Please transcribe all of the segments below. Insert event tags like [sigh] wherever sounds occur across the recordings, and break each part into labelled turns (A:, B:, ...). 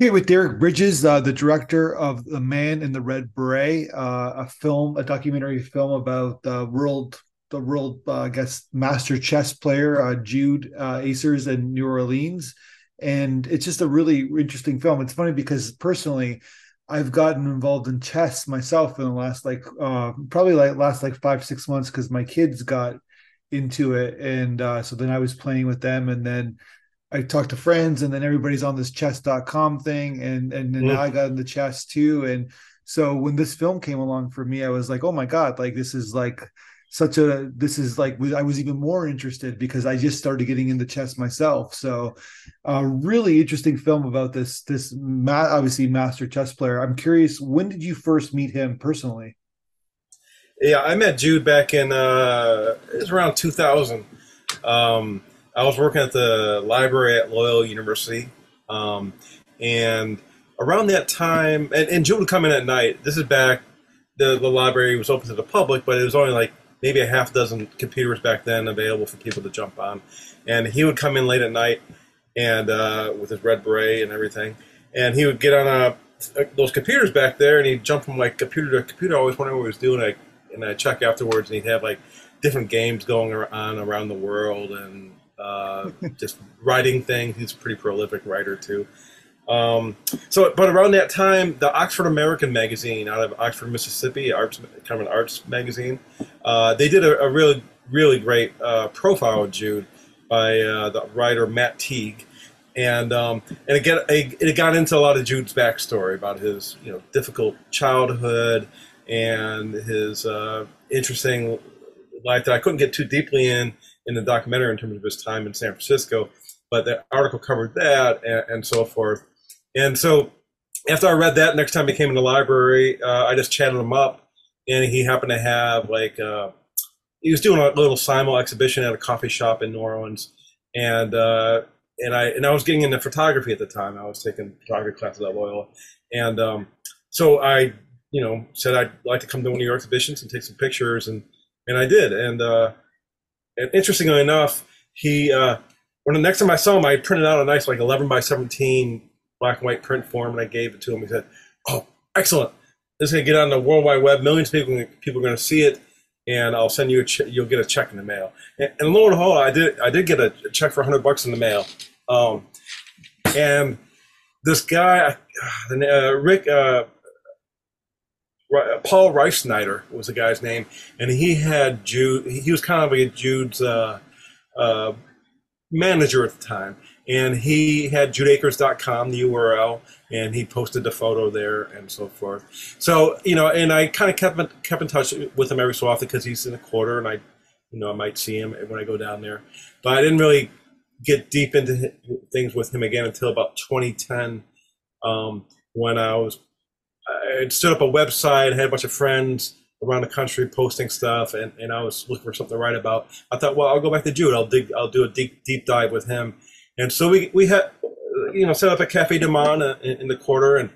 A: Okay, with Derek Bridges, uh, the director of The Man in the Red Beret, uh, a film, a documentary film about the world, the world, uh, I guess, master chess player uh, Jude uh, Acers in New Orleans, and it's just a really interesting film. It's funny because personally, I've gotten involved in chess myself in the last like uh, probably like last like five six months because my kids got into it, and so then I was playing with them, and then I talked to friends and then everybody's on this chess.com thing and and, and mm. now I got in the chess too and so when this film came along for me I was like oh my god like this is like such a this is like I was even more interested because I just started getting into chess myself. So a really interesting film about this this ma- obviously master chess player. I'm curious when did you first meet him personally?
B: Yeah I met Jude back in uh it was around 2000 um I was working at the library at Loyola University, um, and around that time, and, and would come in at night. This is back the the library was open to the public, but it was only like maybe a half dozen computers back then available for people to jump on, and he would come in late at night and uh, with his red beret and everything, and he would get on a those computers back there, and he'd jump from like computer to computer. I always wondered what he was doing. I, and I check afterwards, and he'd have like different games going on around the world, and uh, just writing thing. He's a pretty prolific writer too. Um, so, but around that time, the Oxford American magazine out of Oxford, Mississippi, arts kind of an arts magazine, uh, they did a, a, really really great uh, profile of Jude by uh, the writer Matt Teague, and um, and it got it got into a lot of Jude's backstory about his you know difficult childhood and his uh, interesting life that I couldn't get too deeply in in the documentary in terms of his time in San Francisco, but the article covered that and, and so forth. And so after I read that, next time he came in the library, uh, I just chatted him up, and he happened to have like uh, he was doing a little simul exhibition at a coffee shop in New Orleans, and uh, and I and I was getting into photography at the time. I was taking photography classes at Loyola, and um, so I you know said I'd like to come to one of your exhibitions and take some pictures, and and I did, and uh, and interestingly enough, he uh, when the next time I saw him, I printed out a nice like 11 by 17 black and white print form, and I gave it to him. He said, "Oh, excellent! This is gonna get on the World Wide Web. Millions of people people are gonna see it." and I'll send you a che- you'll get a check in the mail. And, and lo and behold, I did I did get a check for hundred bucks in the mail. Um, and this guy, uh, Rick uh, Paul Reifsnyder was the guy's name, and he had Jude. He was kind of like Jude's uh, uh, manager at the time, and he had JudeAcers.com, the URL, and he posted the photo there and so forth. So you know, and I kind of kept kept in touch with him every so often because he's in the quarter, and I, you know, I might see him when I go down there, but I didn't really get deep into things with him again until about 2010, um, when I was I stood up a website, had a bunch of friends around the country posting stuff, and, and I was looking for something to write about. I thought, well, I'll go back to Jude. I'll dig. I'll do a deep deep dive with him. And so we we had you know set up a Cafe du Monde in, in the quarter, and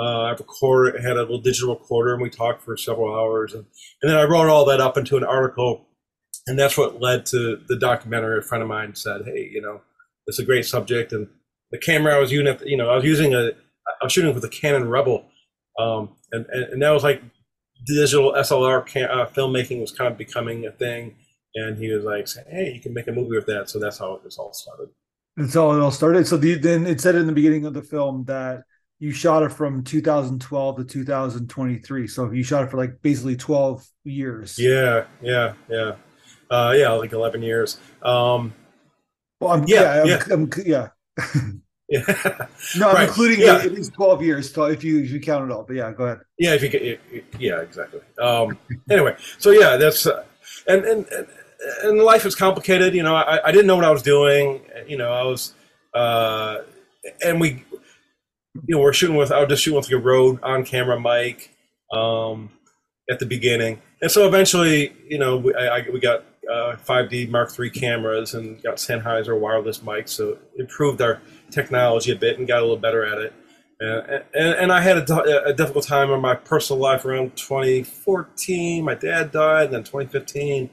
B: uh, I record had a little digital recorder, and we talked for several hours, and, and then I wrote all that up into an article, and that's what led to the documentary. A friend of mine said, hey, you know, it's a great subject, and the camera I was using, you know, I was using a I was shooting with a Canon Rebel um, and, and, and that was like digital SLR uh, filmmaking was kind of becoming a thing. And he was like, "Hey, you can make a movie with that." So that's how this all started.
A: That's how it all started. So the, then it said in the beginning of the film that you shot it from 2012 to 2023. So you shot it for like basically 12 years.
B: Yeah, yeah, yeah, uh, yeah, like 11 years. Um,
A: well, I'm, yeah, yeah, I'm, yeah. I'm, yeah. [laughs] Yeah. [laughs] no, right. including yeah. at least 12 years if you if you count it all. But yeah, go ahead.
B: Yeah, if you get yeah, exactly. Um, [laughs] anyway, so yeah, that's uh, and, and and life is complicated. You know, I, I didn't know what I was doing. You know, I was uh, and we you know we're shooting with I was just shooting with like a Rode on camera mic um, at the beginning, and so eventually, you know, we, I, we got uh, 5D Mark III cameras and got Sennheiser wireless mics, so improved our technology a bit and got a little better at it. And, and, and I had a, a, difficult time in my personal life around 2014. My dad died, and then 2015.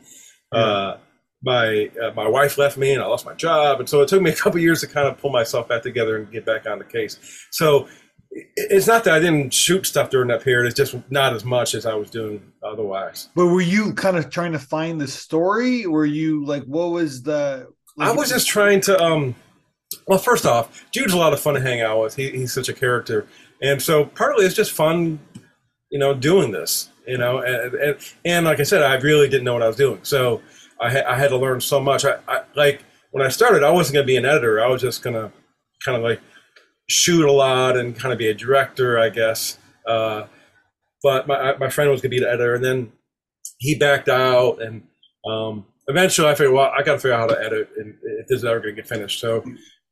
B: Uh, my uh, my wife left me and I lost my job, and so it took me a couple years to kind of pull myself back together and get back on the case. So it's not that I didn't shoot stuff during that period; it's just not as much as I was doing otherwise.
A: But were you kind of trying to find the story? Were you like, what was the?
B: Like, I was just trying to. um Well, first off, Jude's a lot of fun to hang out with. He, he's such a character, and so partly it's just fun, you know, doing this. You know, and, and, and like I said, I really didn't know what I was doing, so I, ha- I had to learn so much. I, I like when I started, I wasn't going to be an editor. I was just going to kind of like shoot a lot and kind of be a director, I guess. Uh, but my my friend was going to be the editor, and then he backed out, and um, eventually I figured, well, I got to figure out how to edit, and if this is ever going to get finished. So,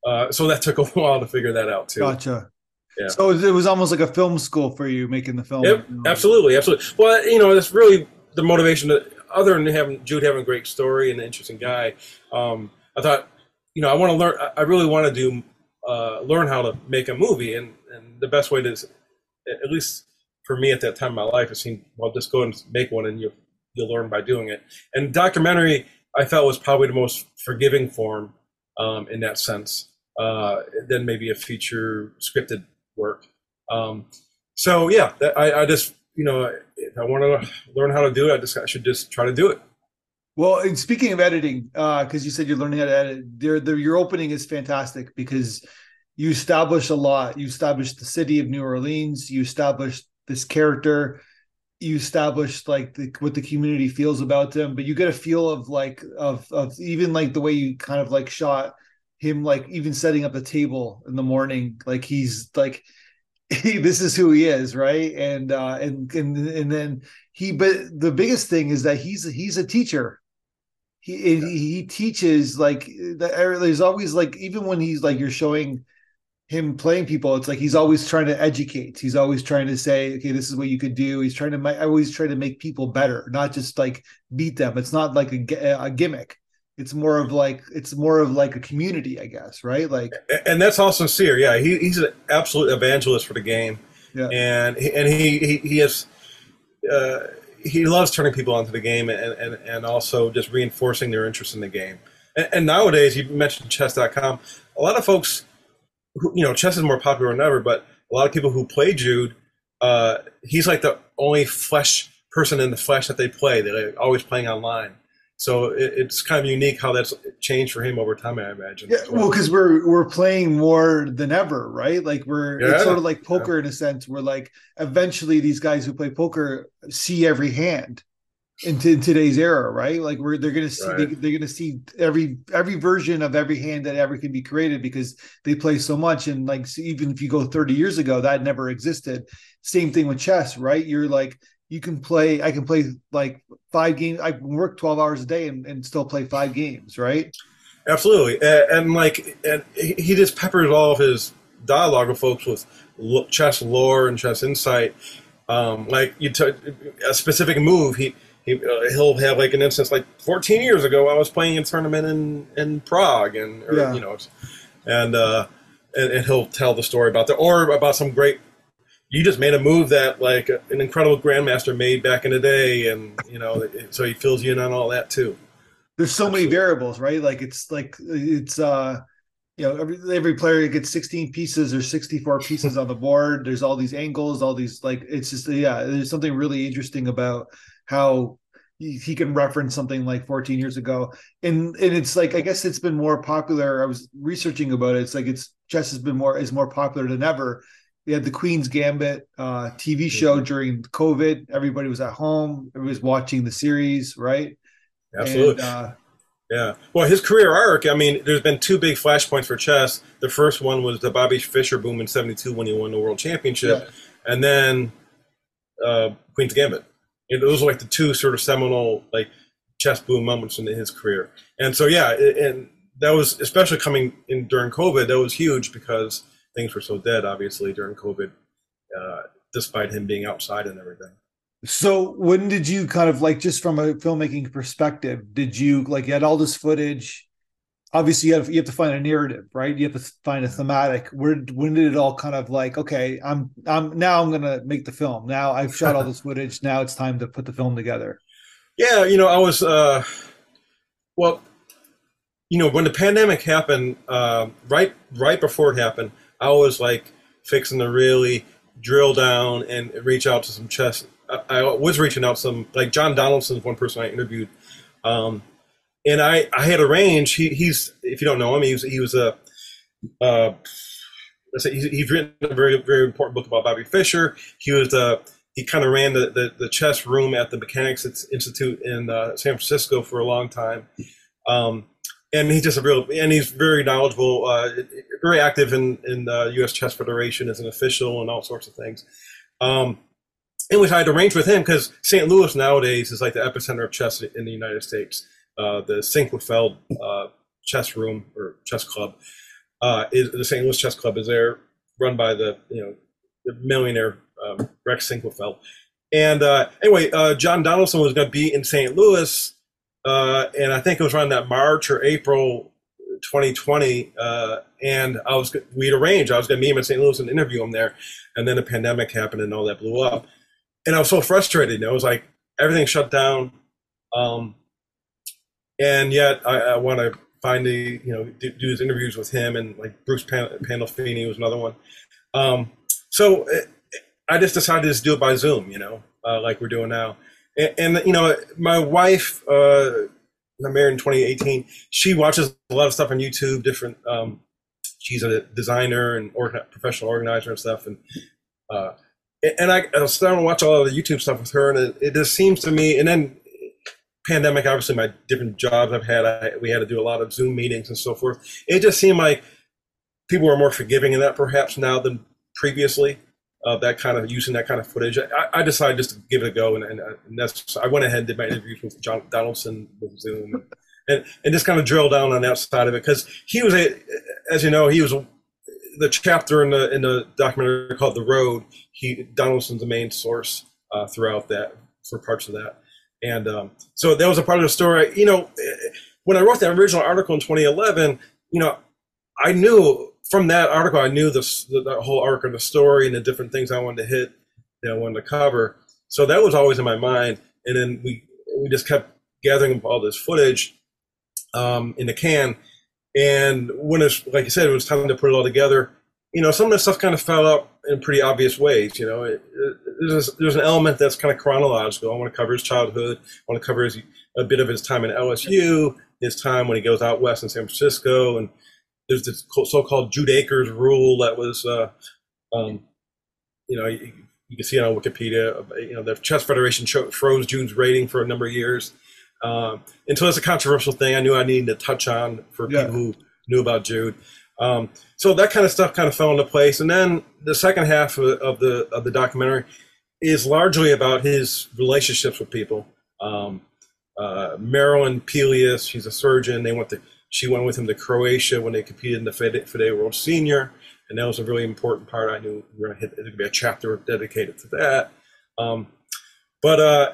B: uh, so that took a [laughs] while to figure that out too.
A: Gotcha. Yeah. So it was almost like a film school for you making the film.
B: Yep, absolutely, absolutely. Well, you know, that's really the motivation to other than having Jude having a great story and an interesting guy, um, I thought, you know, I want to learn. I really want to do uh, learn how to make a movie, and and the best way to, at least for me at that time in my life, it seemed well, just go and make one, and you you'll learn by doing it. And documentary, I felt was probably the most forgiving form um, in that sense. Uh, than maybe a feature scripted work. Um, so yeah, that, I, I just you know if I want to learn how to do it, I just I should just try to do it.
A: Well, and speaking of editing, uh because uh, you said you're learning how to edit, there, your opening is fantastic because you establish a lot. You established the city of New Orleans. You established this character. You established like the, what the community feels about them, but you get a feel of like of of even like the way you kind of like shot him, like even setting up the table in the morning, like he's like [laughs] he, this is who he is, right? And uh, and and and then he, but the biggest thing is that he's he's a teacher. He yeah. he teaches like there's always like even when he's like you're showing him playing people, it's like he's always trying to educate. He's always trying to say, okay, this is what you could do. He's trying to I always try to make people better, not just like beat them. It's not like a, a gimmick it's more of like it's more of like a community, I guess, right? Like,
B: and that's all sincere. Yeah, he, he's an absolute evangelist for the game, yeah. and he, and he he, he has. Uh, he loves turning people onto the game and, and, and also just reinforcing their interest in the game. And, and nowadays, you mentioned chess.com. A lot of folks, who, you know, chess is more popular than ever, but a lot of people who play Jude, uh, he's like the only flesh person in the flesh that they play. They're always playing online. So it, it's kind of unique how that's changed for him over time. I imagine.
A: Yeah, well, because we're we're playing more than ever, right? Like we're yeah. it's sort of like poker yeah. in a sense. We're like eventually these guys who play poker see every hand in, t- in today's era, right? Like we're they're gonna see right. they, they're gonna see every every version of every hand that ever can be created because they play so much. And like so even if you go 30 years ago, that never existed. Same thing with chess, right? You're like you can play i can play like five games i can work 12 hours a day and, and still play five games right?
B: Absolutely. And, and, like and he just peppers all of his dialogue with folks with chess lore and chess insight. Um, like you took a specific move he, he uh, he'll have like an instance like 14 years ago i was playing a tournament in in prague and or, yeah. you know and uh and, and he'll tell the story about that or about some great you just made a move that like an incredible grandmaster made back in the day and you know so he fills you in on all that too.
A: There's so Absolutely. many variables right? Like it's like it's uh you know every every player gets 16 pieces or 64 [laughs] pieces on the board. There's all these angles all these like it's just yeah there's something really interesting about how he can reference something like 14 years ago. And and it's like i guess it's been more popular. I was researching about it. It's like it's chess has been more is more popular than ever we had the Queen's Gambit uh, TV show mm-hmm. during COVID. Everybody was at home. Everybody was watching the series, right?
B: Absolutely. And, uh, yeah. Well, his career arc, I mean, there's been two big flashpoints for chess. The first one was the Bobby Fischer boom in 72 when he won the world championship. Yeah. And then uh, Queen's Gambit. And those were like the two sort of seminal, like, chess boom moments in his career. And so, yeah, and that was, especially coming in during COVID, that was huge because – things were so dead, obviously, during COVID, uh, despite him being outside and everything.
A: So when did you kind of like just from a filmmaking perspective, did you like you had all this footage? Obviously you have you have to find a narrative, right? You have to find a thematic. Where when did it all kind of like, okay, I'm I'm now I'm gonna make the film. Now I've shot all [laughs] this footage. Now it's time to put the film together.
B: Yeah, you know, I was uh well, you know, when the pandemic happened, uh, right right before it happened, I was like fixing to really drill down and reach out to some chess. I, I was reaching out some like John Donaldson is one person I interviewed, um, and I I had arranged. He, he's if you don't know him, he was he was a uh, let's say he's, he's written a very very important book about Bobby Fischer. He was the he kind of ran the, the, the, chess room at the Mechanics Institute in uh, San Francisco for a long time. Um, and he's just a real, and he's very knowledgeable, uh, very active in, in the U.S. Chess Federation as an official and all sorts of things. Um, in which I had arranged with him because St. Louis nowadays is like the epicenter of chess in the United States. Uh, the Sinquefield uh, chess room or chess club uh, is the St. Louis Chess Club is there, run by the you know the millionaire um, Rex Sinquefield. And uh, anyway, uh, John Donaldson was going to be in St. Louis, uh, and I think it was around that March or April 2020. Uh, and I was we'd arranged I was going to meet him in St. Louis and interview him there, and then the pandemic happened and all that blew up. And I was so frustrated. You know, it was like everything shut down, um, and yet I, I want to finally you know do, do, his interviews with him and like Bruce Pan- Pandolfini was another one. Um, so I just decided to just do it by Zoom, you know, uh, like we're doing now. And, and, you know, my wife, uh, I'm married in 2018. She watches a lot of stuff on YouTube. Different. Um, she's a designer and professional organizer and stuff. And uh, and I, I was to watch all of the YouTube stuff with her, and it, it just seems to me. And then pandemic, obviously, my different jobs I've had, I, we had to do a lot of Zoom meetings and so forth. It just seemed like people were more forgiving in that perhaps now than previously of that kind of using that kind of footage. I, I decided just to give it a go, and, and, and, that's I went ahead and did my interviews with John Donaldson with Zoom, and and just kind of drill down on that side of it because he was a, as you know, he was a, the chapter in the in the documentary called The Road. He Donaldson's the main source uh, throughout that for parts of that, and um, so that was a part of the story. You know, when I wrote that original article in 2011, you know, I knew from that article, I knew this the, whole arc of the story and the different things I wanted to hit, that I wanted to cover. So that was always in my mind. And then we we just kept gathering all this footage um, in the can. And when it's like you said, it was time to put it all together. You know, some of the stuff kind of fell out in pretty obvious ways. You know, it, it, there's there's an element that's kind of chronological. I want to cover his childhood. I want to cover his, a bit of his time in LSU, his time when he goes out west in San Francisco, and there's this so-called Jude Acers rule that was, uh, um, you know, you, you, can see it on Wikipedia. You know, the Chess Federation froze Jude's rating for a number of years. Um, and so it's a controversial thing I knew I needed to touch on for yeah. people who knew about Jude. Um, so that kind of stuff kind of fell into place. And then the second half of, of the of the documentary is largely about his relationships with people. Um, uh, Marilyn Pelias, she's a surgeon. They went to she went with him to Croatia when they competed in the FIDE, FIDE World Senior, and that was a really important part. I knew we were going to hit. There would be a chapter dedicated to that. Um, but uh,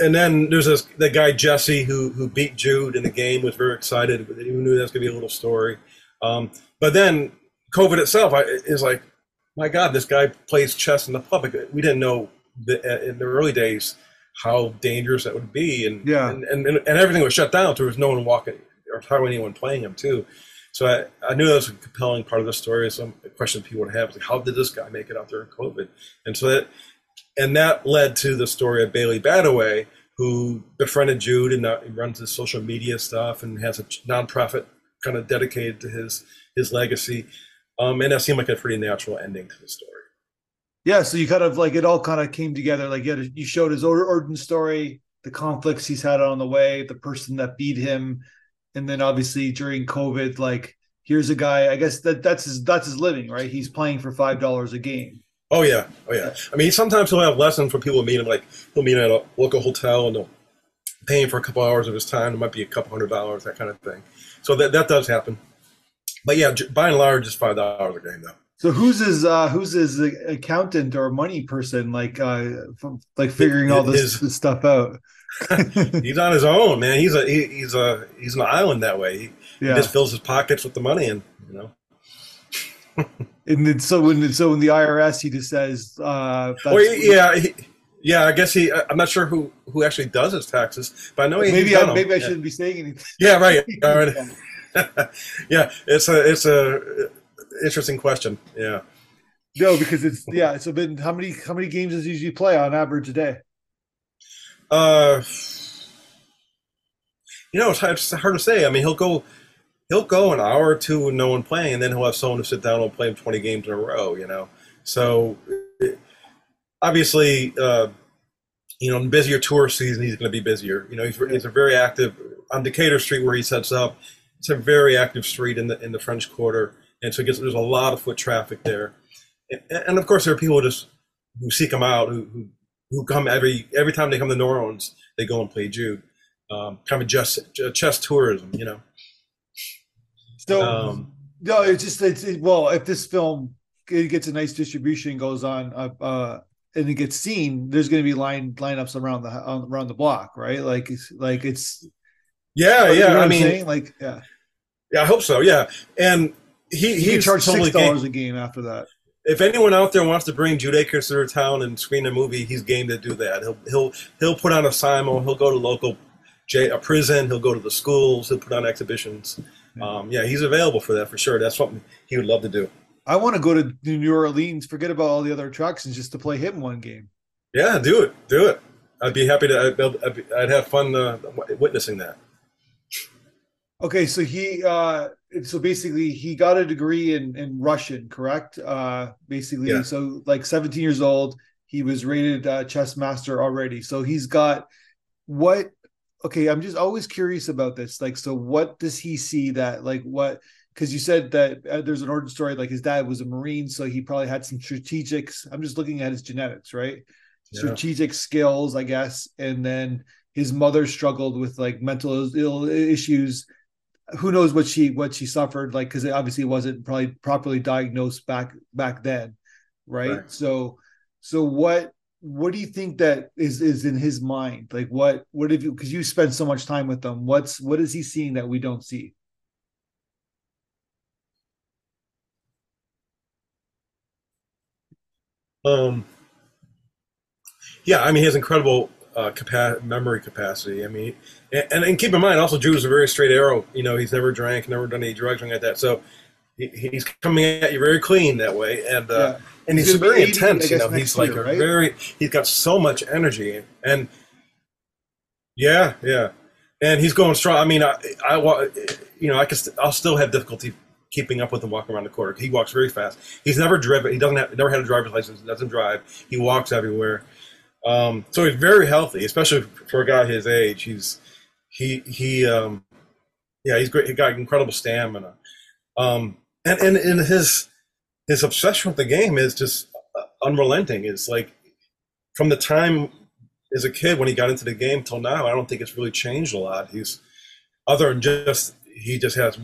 B: and then there's this the guy Jesse who who beat Jude in the game was very excited. He knew that was going to be a little story. Um, but then COVID itself I, is like, my God, this guy plays chess in the public. We didn't know uh, in the early days how dangerous that would be, and
A: yeah,
B: and, and, and everything was shut down. So there was no one walking or hardly anyone playing him too. So I, I knew that was a compelling part of the story. Some question people would have is like, how did this guy make it out there in COVID? And so that, and that led to the story of Bailey Badaway, who befriended Jude and uh, runs his social media stuff and has a nonprofit kind of dedicated to his his legacy. Um, and that seemed like a pretty natural ending to the story.
A: Yeah, so you kind of like it all kind of came together. Like you, you showed his origin story, the conflicts he's had on the way, the person that beat him, and then obviously during COVID, like here's a guy. I guess that that's his that's his living, right? He's playing for five dollars a game.
B: Oh yeah, oh yeah. I mean, sometimes he'll have lessons for people to meet him. Like he'll meet at a local hotel and they'll pay him for a couple hours of his time. It might be a couple hundred dollars, that kind of thing. So that that does happen. But yeah, by and large, it's five dollars a game though.
A: So who's his uh, who's his accountant or money person like uh, like figuring all this, his, this stuff out? [laughs]
B: he's on his own, man. He's a he, he's a he's an island that way. He, yeah. he just fills his pockets with the money, and you know. [laughs]
A: and then so when so when the IRS he just says, uh,
B: well, yeah, he, Yeah, I guess he. I'm not sure who who actually does his taxes, but I know he.
A: Maybe I, maybe I shouldn't be saying anything.
B: Yeah, right. [laughs] All right. yeah, it's a it's a interesting question. Yeah.
A: No, because it's yeah. It's been how many how many games does he usually play on average a day?
B: Uh, you know, it's hard, it's hard to say. I mean, he'll go he'll go an hour or two with no one playing, and then he'll have someone to sit down and play him 20 games in a row, you know? So obviously, uh, you know, in busier tour season, he's going to be busier. You know, he's, he's a very active on Decatur Street where he sets up. It's a very active street in the in the French Quarter, and so gets, there's a lot of foot traffic there. And, and, of course, there are people who just who seek them out, who, who, who come every every time they come to New Orleans, they go and play Jude. Um, kind of just chess tourism, you know.
A: So um, no, it's just it's it, well, if this film it gets a nice distribution, goes on, uh, uh and it gets seen, there's going to be line lineups around the around the block, right? Like it's like it's
B: yeah, yeah. You know I mean,
A: saying? like yeah,
B: yeah. I hope so. Yeah, and he he,
A: he charge totally six dollars a game after that.
B: If anyone out there wants to bring Jude Acers to their town and screen a movie, he's game to do that. He'll he'll he'll put on a simo. He'll go to local J, a prison. He'll go to the schools. He'll put on exhibitions um, yeah, he's available for that for sure. That's something he would love to do.
A: I want to go to New Orleans, forget about all the other attractions, just to play him one game.
B: Yeah, do it, do it. I'd be happy to. I'd, I'd have fun uh, witnessing that.
A: Okay, so he, uh, so basically, he got a degree in in Russian, correct? Uh, basically, yeah. so like 17 years old, he was rated uh, chess master already. So he's got what okay i'm just always curious about this like so what does he see that like what because you said that uh, there's an origin story like his dad was a marine so he probably had some strategics i'm just looking at his genetics right yeah. strategic skills i guess and then his mother struggled with like mental ill issues who knows what she what she suffered like because it obviously wasn't probably properly diagnosed back back then right, right. so so what what do you think that is is in his mind? Like what what have you because you spend so much time with them what's what is he seeing that we don't see?
B: Um yeah i mean he has incredible uh capa- memory capacity i mean and, and keep in mind also drew is a very straight arrow you know he's never drank never done any drugs anything like that so he, he's coming at you very clean that way and uh yeah and he's, he's very intense. You know, he's like year, a right? very. He's got so much energy, and yeah, yeah, and he's going strong. I mean, I, I, you know, I can, I'll still have difficulty keeping up with him walking around the corner. He walks very fast. He's never driven. He doesn't have, never had a driver's license. Doesn't drive. He walks everywhere. Um, so he's very healthy, especially for a guy his age. He's he he um, yeah, he's great. He got incredible stamina. Um, and and in his his obsession with the game is just unrelenting. It's like from the time as a kid when he got into the game till now, I don't think it's really changed a lot. He's other than just he just has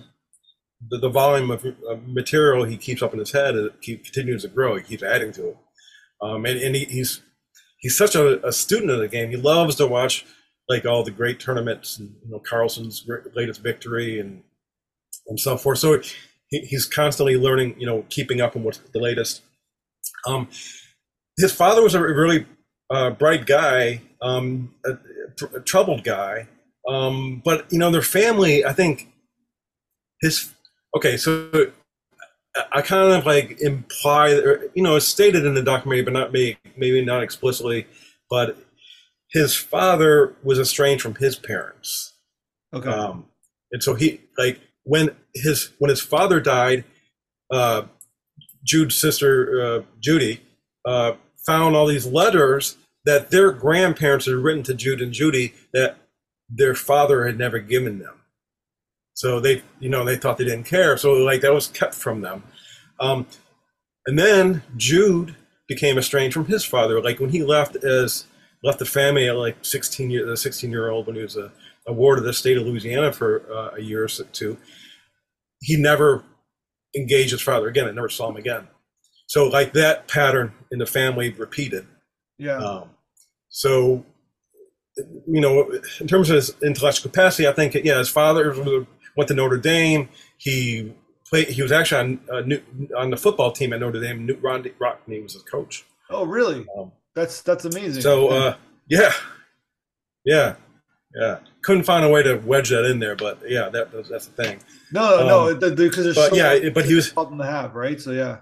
B: the, the volume of, of, material he keeps up in his head. It keep, continues to grow. He keeps adding to it, um, and, and he, he's he's such a, a, student of the game. He loves to watch like all the great tournaments and you know Carlsen's latest victory and and so forth. So he, he's constantly learning, you know, keeping up on what's the latest. Um, his father was a really uh, bright guy, um, a, a, troubled guy, um, but you know, their family. I think his okay. So I kind of like imply, or, you know, it's stated in the documentary, but not maybe maybe not explicitly. But his father was estranged from his parents.
A: Okay. Um,
B: and so he like when his when his father died, uh, Jude's sister uh, Judy uh, found all these letters that their grandparents had written to Jude and Judy that their father had never given them. So they, you know, they thought they didn't care. So like that was kept from them. Um, and then Jude became estranged from his father. Like when he left as left the family at like 16 years, a 16 year old when he was a, a ward of the state of Louisiana for uh, a year or two he never engaged his father again. I never saw him again. So like that pattern in the family repeated.
A: Yeah. Um,
B: so, you know, in terms of his intellectual capacity, I think yeah, his father went to Notre Dame. He played. He was actually on uh, on the football team at Notre Dame. Knute Rockne was his coach.
A: Oh, really?
B: Um,
A: That's that's amazing.
B: So uh, yeah, yeah, yeah. Couldn't find a way to wedge that in there, but yeah, that that's the thing.
A: No, um, no, because there's
B: but so yeah, but he was
A: something to have, right? So yeah.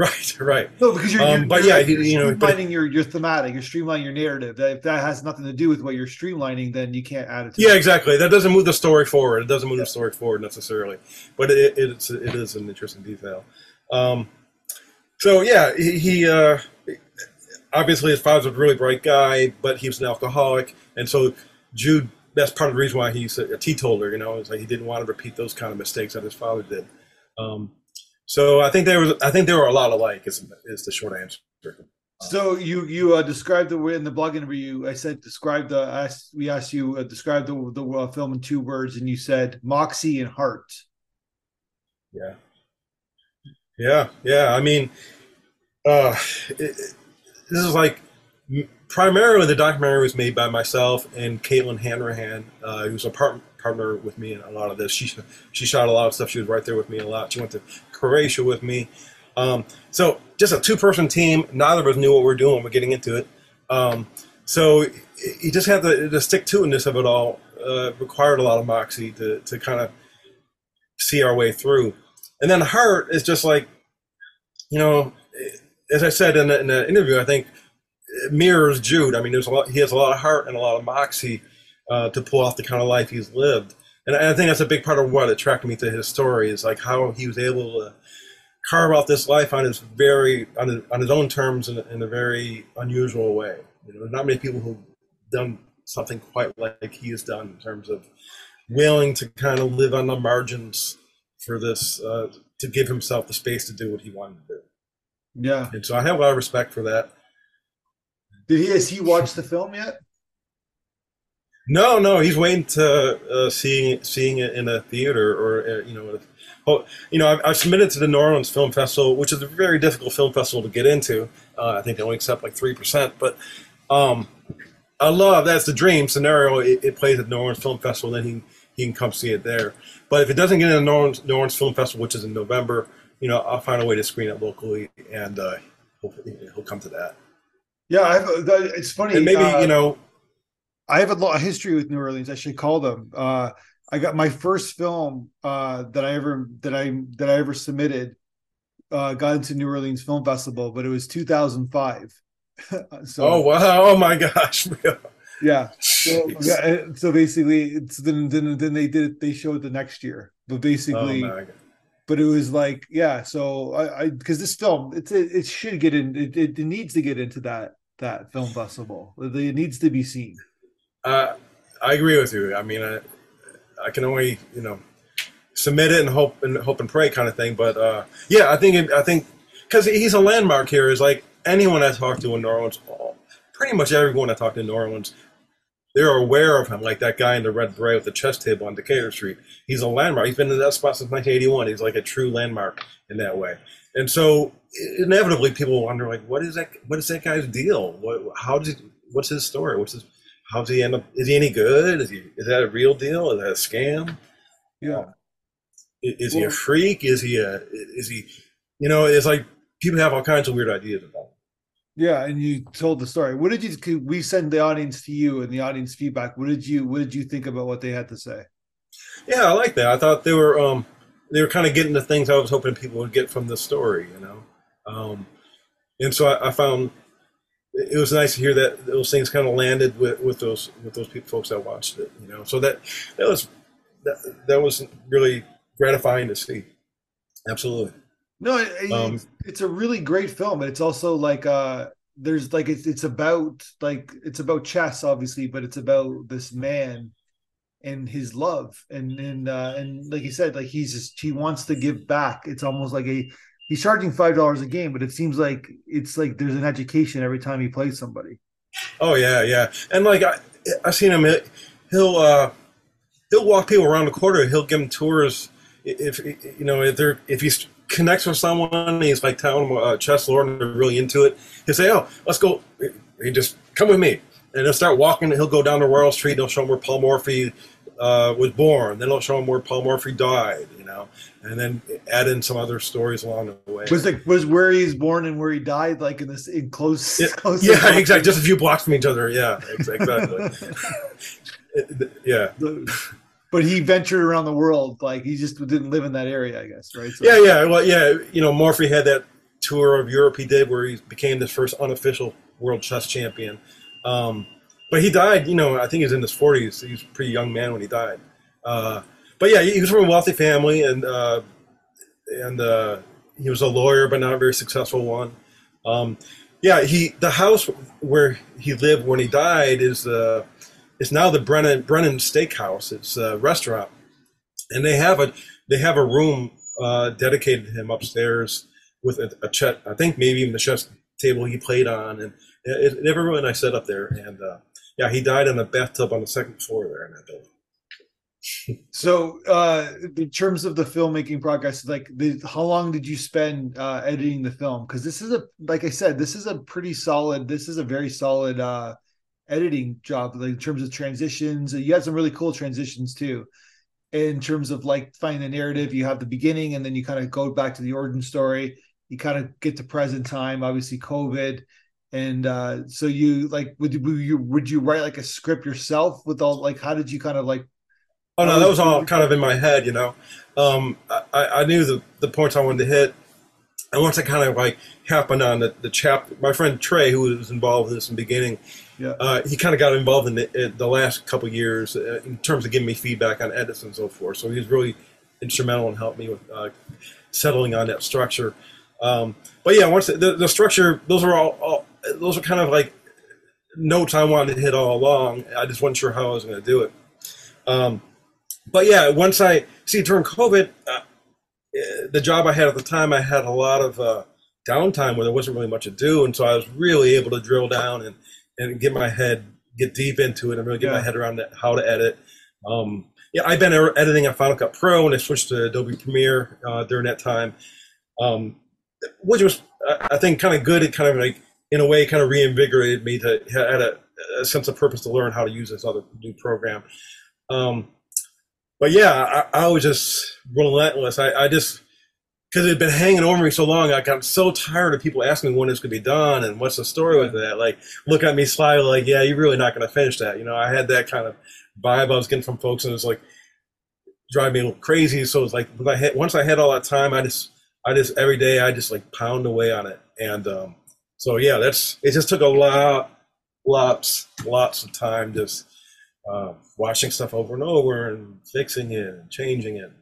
B: Right, [laughs] right.
A: No, because you're, um, you're but yeah, you're you know, streamlining your your thematic, you're streamlining your narrative. If that has nothing to do with what you're streamlining, then you can't add it.
B: to Yeah, it. exactly. That doesn't move the story forward. It doesn't move yeah. the story forward necessarily, but it, it's it is an interesting detail. Um, so yeah, he, he uh, obviously his father's a really bright guy, but he was an alcoholic, and so Jude. That's part of the reason why he's a teetotaler. You know, it's like he didn't want to repeat those kind of mistakes that his father did. Um, so I think there was I think there were a lot alike. Is is the short answer.
A: So you you uh, described the in the blog interview. I said describe the asked, we asked you uh, describe the the uh, film in two words, and you said moxie and heart.
B: Yeah, yeah, yeah. I mean, uh, it, it, this is like primarily the documentary was made by myself and Caitlin Hanrahan, uh, who's a part, partner with me in a lot of this. She she shot a lot of stuff. She was right there with me a lot. She went to Croatia with me. Um, so just a two person team. Neither of us knew what we were doing. We're getting into it. Um, so you just have the, the stick to itness of it all. Uh, required a lot of moxie to, to kind of see our way through. And then heart is just like, you know, as I said in the, in the interview, I think mirrors Jude. I mean, there's a lot. He has a lot of heart and a lot of moxie uh, to pull off the kind of life he's lived and I think that's a big part of what attracted me to his story is like how he was able to carve out this life on his very on his, on his own terms in, in a very unusual way. You know, not many people who've done something quite like he has done in terms of willing to kind of live on the margins for this uh, to give himself the space to do what he wanted to do.
A: Yeah,
B: and so I have a lot of respect for that.
A: Did he has he watched the film yet?
B: No, no, he's waiting to uh, seeing seeing it in a theater or uh, you know, oh, you know, I've, I've, submitted to the New Orleans Film Festival, which is a very difficult film festival to get into. Uh, I think they only accept like three percent, but um, I love that's the dream scenario. It, it, plays at the New Orleans Film Festival, then he he can come see it there. But if it doesn't get in the New Orleans, New Orleans Film Festival, which is in November, you know, I'll find a way to screen it locally, and uh, hopefully he'll come to that.
A: Yeah, I've, it's funny.
B: And maybe uh, you know
A: I have a lot of history with New Orleans. I should call them. Uh, I got my first film uh, that I ever that I that I ever submitted uh, got into New Orleans Film Festival, but it was 2005. [laughs]
B: so, oh wow! Oh my gosh!
A: yeah. So, yeah. So basically, it's then then then they did it. They showed the next year, but basically. Oh but it was like yeah so i because this film it's it, it should get in it, it needs to get into that that film festival it needs to be seen
B: uh, I agree with you. I mean, I, I can only you know submit it and hope and hope and pray kind of thing. But uh, yeah, I think I think because he's a landmark here. Is like anyone I talk to in New Orleans, pretty much everyone I talk to in New Orleans, they're aware of him. Like that guy in the red beret with the chess table on Decatur Street. He's a landmark. He's been in that spot since 1981. He's like a true landmark in that way. And so inevitably, people wonder like, what is that? What is that guy's deal? What? How? He, what's his story? What's his? How's he end up? Is he any good? Is he? Is that a real deal? Is that a scam?
A: Yeah.
B: Is, is well, he a freak? Is he a? Is he? You know, it's like people have all kinds of weird ideas about. Him.
A: Yeah, and you told the story. What did you? We send the audience to you and the audience feedback. What did you? What did you think about what they had to say?
B: Yeah, I like that. I thought they were um they were kind of getting the things I was hoping people would get from the story. You know, um, and so I, I found it was nice to hear that those things kind of landed with, with those with those people, folks that watched it. You know, so that that was that, that was really gratifying to see. Absolutely.
A: No, it, um, it's a really great film, but it's also like uh there's like it's it's about like it's about chess, obviously, but it's about this man and his love and and uh and like you said, like he's just he wants to give back. It's almost like a he's charging five dollars a game, but it seems like it's like there's an education every time he plays somebody.
B: Oh yeah, yeah, and like I, I've seen him. He'll uh, he'll walk people around the quarter. He'll give them tours. If you know if they're if he connects with someone, he's like telling them uh, chess lore and they're really into it. He'll say, "Oh, let's go." He just come with me, and he'll start walking. He'll go down to Royal Street. He'll show them where Paul Morphy uh, was born. Then they'll show him where Paul Morphy died, you know, and then add in some other stories along the way.
A: Was it was where he's born and where he died, like in this in close?
B: Yeah, [laughs]
A: close
B: yeah exactly. Just a few blocks from each other. Yeah, exactly. [laughs] [laughs] yeah.
A: But he ventured around the world. Like he just didn't live in that area, I guess, right?
B: So, yeah, yeah. Well, yeah. You know, Morphy had that tour of Europe he did where he became the first unofficial world chess champion. Um, but he died, you know, I think he was in his 40s. He was a pretty young man when he died. Uh, but yeah, he was from a wealthy family and uh, and uh, he was a lawyer, but not a very successful one. Um, yeah, he the house where he lived when he died is uh, is now the Brennan Brennan Steakhouse. It's a restaurant, and they have a they have a room uh, dedicated to him upstairs with a, a. I think maybe even the chess table he played on, and it, it, everyone I set up there. And uh, yeah, he died in a bathtub on the second floor there in that building. [laughs]
A: so, uh, in terms of the filmmaking progress, like, the, how long did you spend uh, editing the film? Because this is a, like I said, this is a pretty solid. This is a very solid uh, editing job. Like in terms of transitions, you had some really cool transitions too. In terms of like finding the narrative, you have the beginning, and then you kind of go back to the origin story. You kind of get to present time, obviously COVID and uh so you like would you, would you would you write like a script yourself with all like how did you kind of like
B: Oh no, that was all kind of in my head, you know. Um, I, I knew the, the points I wanted to hit, and once I kind of like happened on the, the chap, my friend Trey, who was involved in this in the beginning, yeah. Uh, he kind of got involved in the, the last couple years uh, in terms of giving me feedback on edits and so forth. So he was really instrumental in helping me with uh, settling on that structure. Um, but yeah, once the, the, structure, those are all, all, those are kind of like notes I wanted to hit all along. I just wasn't sure how I was going to do it. Um, but yeah, once I see during COVID, uh, the job I had at the time, I had a lot of uh, downtime where there wasn't really much to do, and so I was really able to drill down and and get my head get deep into it and really get yeah. my head around how to edit. Um, yeah, I've been editing on Final Cut Pro and I switched to Adobe Premiere uh, during that time, um, which was I think kind of good. It kind of like in a way kind of reinvigorated me to had a, a sense of purpose to learn how to use this other new program. Um, but yeah, I, I, was just relentless. I, I just because it had been hanging over me so long, I got so tired of people asking me when going to be done and what's the story with that. Like, look at me slyly, like, yeah, you're really not going to finish that. You know, I had that kind of vibe I was getting from folks, and it was like driving me a little crazy. So it's like I had, once I had all that time, I just, I just every day I just like pound away on it, and um, so yeah, that's it. Just took a lot, lots, lots of time just uh, watching stuff over and over and fixing it and changing it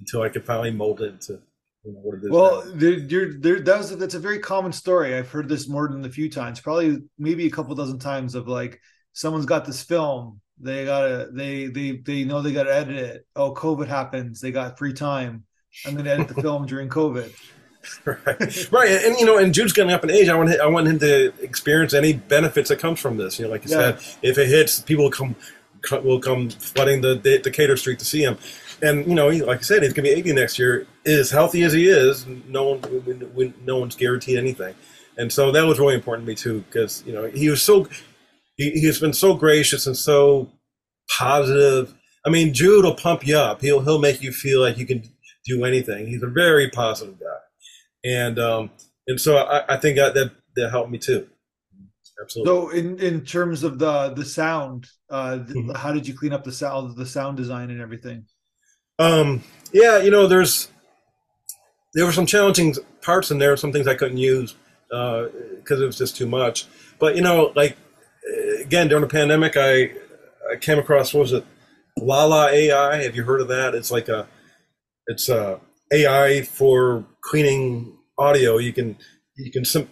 B: until I could finally mold it into you know, what it is.
A: Well, there, there, that was that's a very common story. I've heard this more than a few times, probably maybe a couple dozen times of like someone's got this film, they gotta they they they know they gotta edit it. Oh, COVID happens, they got free time. I'm gonna edit the [laughs] film during COVID. [laughs]
B: right, right, and you know, and Jude's getting up in age. I want I want him to experience any benefits that comes from this. You know, like you yeah. said, if it hits, people will come will come flooding the Decatur Street to see him. And you know, like I said, he's gonna be 80 next year. As healthy as he is, no one, no one's guaranteed anything. And so that was really important to me too, because you know he was so he, he's been so gracious and so positive. I mean, Jude will pump you up. He'll he'll make you feel like you can do anything. He's a very positive guy, and um, and so I, I think that, that that helped me too absolutely.
A: So, in in terms of the the sound, uh, mm-hmm. how did you clean up the sound, the sound design, and everything?
B: Um, yeah, you know, there's there were some challenging parts in there. Some things I couldn't use because uh, it was just too much. But you know, like again during the pandemic, I I came across what was it Lala AI? Have you heard of that? It's like a it's a AI for cleaning audio. You can you can sim-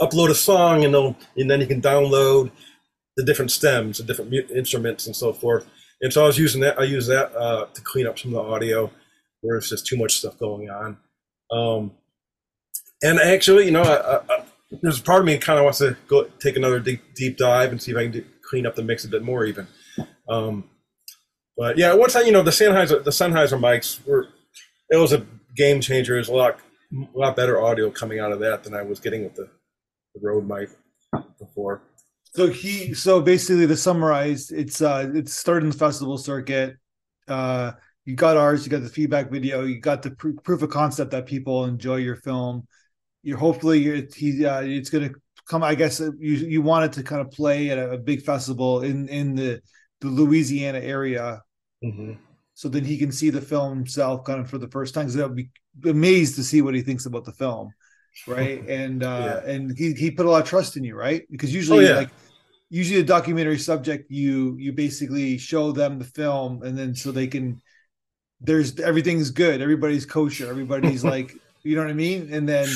B: upload a song and, and then you can download the different stems, the different instruments, and so forth. And so I was using that. I use that uh, to clean up some of the audio where it's just too much stuff going on. Um, and actually, you know, I, I, there's a part of me kind of wants to go take another deep, deep dive and see if I can do, clean up the mix a bit more, even. Um, but yeah, once I, you know, the Sennheiser, the Sennheiser mics were, it was a game changer. It was a lot, a lot better audio coming out of that than I was getting with the the Rode mic before.
A: So he, so basically, to summarize, it's uh, it's started in the festival circuit. uh, you got ours, you got the feedback video, you got the pr- proof of concept that people enjoy your film. You're hopefully you're, he uh, it's going to come. I guess uh, you you wanted to kind of play at a, a big festival in in the the Louisiana area. Mm-hmm. So then he can see the film himself kind of for the first time. Because I'll be amazed to see what he thinks about the film, right? [laughs] and uh, yeah. and he he put a lot of trust in you, right? Because usually, oh, yeah. like usually a documentary subject, you you basically show them the film, and then so they can. There's everything's good. Everybody's kosher. Everybody's [laughs] like, you know what I mean? And then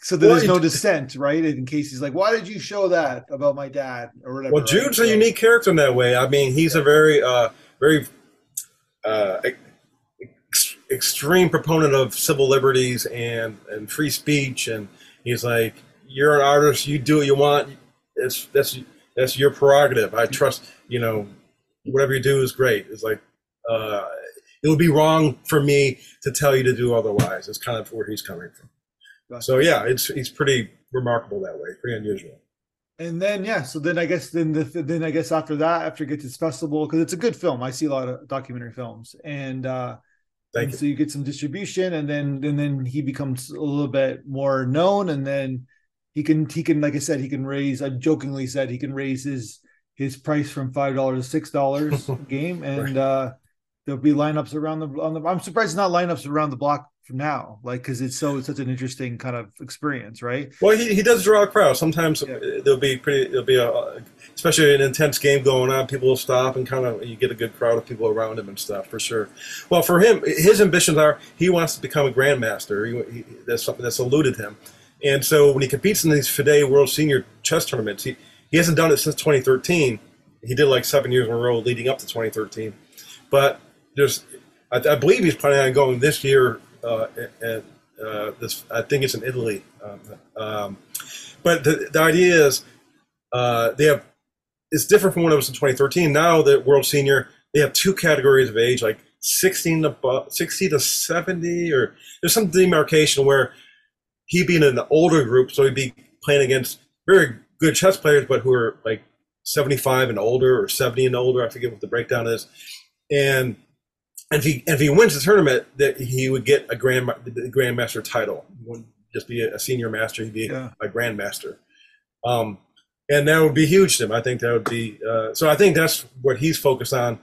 A: so there's well, no dissent, right? In case he's like, "Why did you show that about my dad?" or whatever.
B: Well, Jude's right? a so, unique character in that way. I mean, he's yeah. a very, uh, very uh, ex- extreme proponent of civil liberties and and free speech, and he's like, "You're an artist. You do what you want. It's that's that's your prerogative. I trust. You know, whatever you do is great." It's like. Uh, it would be wrong for me to tell you to do otherwise. It's kind of where he's coming from. So yeah, it's it's pretty remarkable that way, pretty unusual.
A: And then yeah, so then I guess then the then I guess after that, after it gets its festival, because it's a good film. I see a lot of documentary films, and uh and you. so you get some distribution, and then and then he becomes a little bit more known, and then he can he can like I said he can raise. I jokingly said he can raise his his price from five dollars to six dollars [laughs] game, and right. uh there'll be lineups around the on the. I'm surprised it's not lineups around the block now, like because it's so such an interesting kind of experience, right?
B: Well, he, he does draw a crowd. Sometimes yeah. there'll be pretty there'll be a especially an intense game going on. People will stop and kind of you get a good crowd of people around him and stuff for sure. Well, for him, his ambitions are he wants to become a grandmaster. He, he, that's something that's eluded him, and so when he competes in these FIDE World Senior Chess tournaments, he he hasn't done it since 2013. He did like seven years in a row leading up to 2013, but there's I, I believe he's planning on going this year uh, and uh, this I think it's in Italy. Um, um, but the, the idea is uh, they have it's different from when it was in 2013. Now the World Senior they have two categories of age, like 16 to 60 to 70, or there's some demarcation where he being in the older group, so he'd be playing against very good chess players, but who are like 75 and older or 70 and older. I forget what the breakdown is, and if he if he wins the tournament, that he would get a grand the grandmaster title. He wouldn't just be a senior master; he'd be yeah. a grandmaster. Um, and that would be huge to him. I think that would be uh, so. I think that's what he's focused on.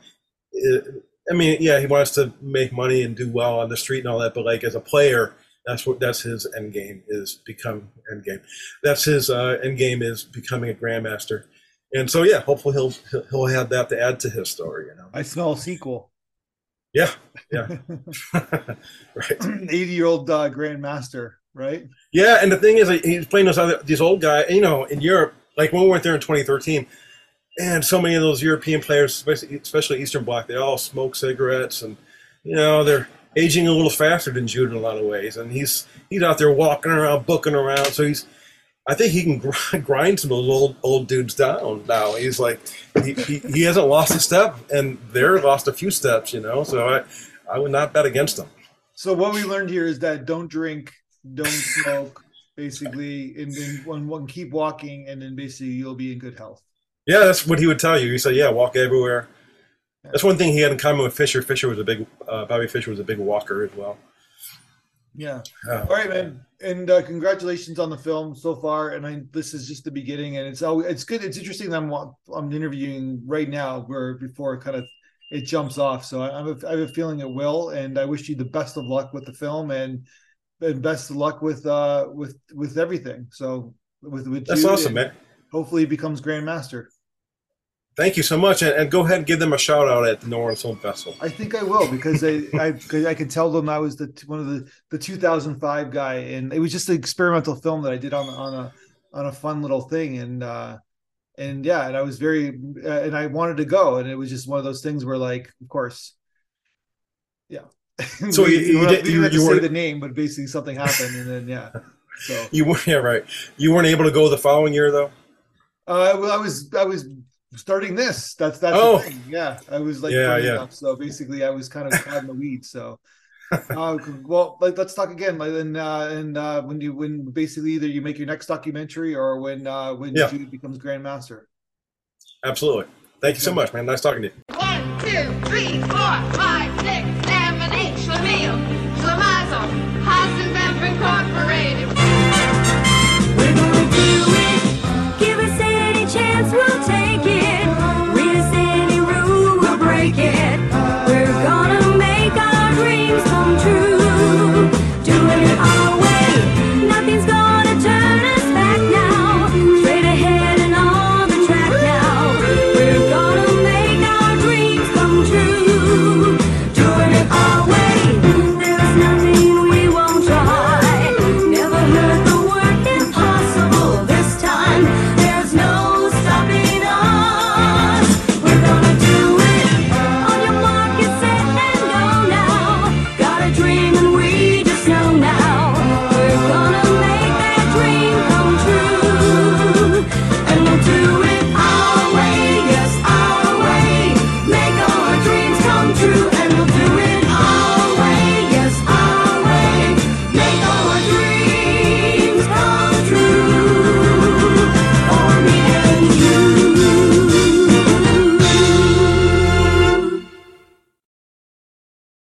B: I mean, yeah, he wants to make money and do well on the street and all that, but like as a player, that's what that's his end game is become end game. That's his uh, end game is becoming a grandmaster. And so, yeah, hopefully he'll he'll have that to add to his story. You know,
A: I smell a sequel.
B: Yeah, yeah, [laughs] [laughs]
A: right. Eighty-year-old uh, grandmaster, right?
B: Yeah, and the thing is, he's playing those other these old guy. You know, in Europe, like when we went there in 2013, and so many of those European players, especially, especially Eastern Bloc, they all smoke cigarettes, and you know they're aging a little faster than Jude in a lot of ways. And he's he's out there walking around, booking around, so he's I think he can [laughs] grind some of those old old dudes down now. He's like he, he, he, hasn't lost a step, and they're lost a few steps, you know. So I I would not bet against them.
A: So what we learned here is that don't drink, don't smoke, basically, and then one, one keep walking, and then basically you'll be in good health.
B: Yeah, that's what he would tell you. He said, "Yeah, walk everywhere." That's one thing he had in common with Fischer. Fischer was a big uh, Bobby Fischer was a big walker as well.
A: Yeah. All right, man. And uh, congratulations on the film so far. And I, this is just the beginning, and it's always, it's good. It's interesting that I'm I'm interviewing right now, where before kind of it jumps off. So I, I, have a, I have a feeling it will, and I wish you the best of luck with the film and and best of luck with uh with with everything. So with with
B: that's awesome, man.
A: Hopefully, he becomes grandmaster.
B: Thank you so much, and, and, go ahead and give them a shout out at the New Orleans Film Festival.
A: I think I will because [laughs] I I, I can tell them I was the one of the the 2005 guy, and it was just an experimental film that I did on on a on a fun little thing, and uh, and yeah, and I was very uh, and I wanted to go, and it was just one of those things where like, of course, yeah. So [laughs] we, you, you, did, you, you, say the name, but basically something happened, and then yeah. So [laughs]
B: you were yeah right. You weren't able to go the following year though.
A: Uh, well, I was I was starting this. That's that's oh. yeah. I was like
B: yeah, yeah.
A: Up, so basically I was kind of in the weeds. So [laughs] uh, well, like, let's talk again. Like, and uh, and uh, when you when basically either you make your next documentary or when uh, when yeah. Jude becomes grandmaster.
B: Absolutely. Thank you so much, man. Nice talking to you. One, two,
C: three, four, five, six, seven, eight. Schlemiel, Incorporated.
D: We're gonna do it. Give us any chance, we'll take.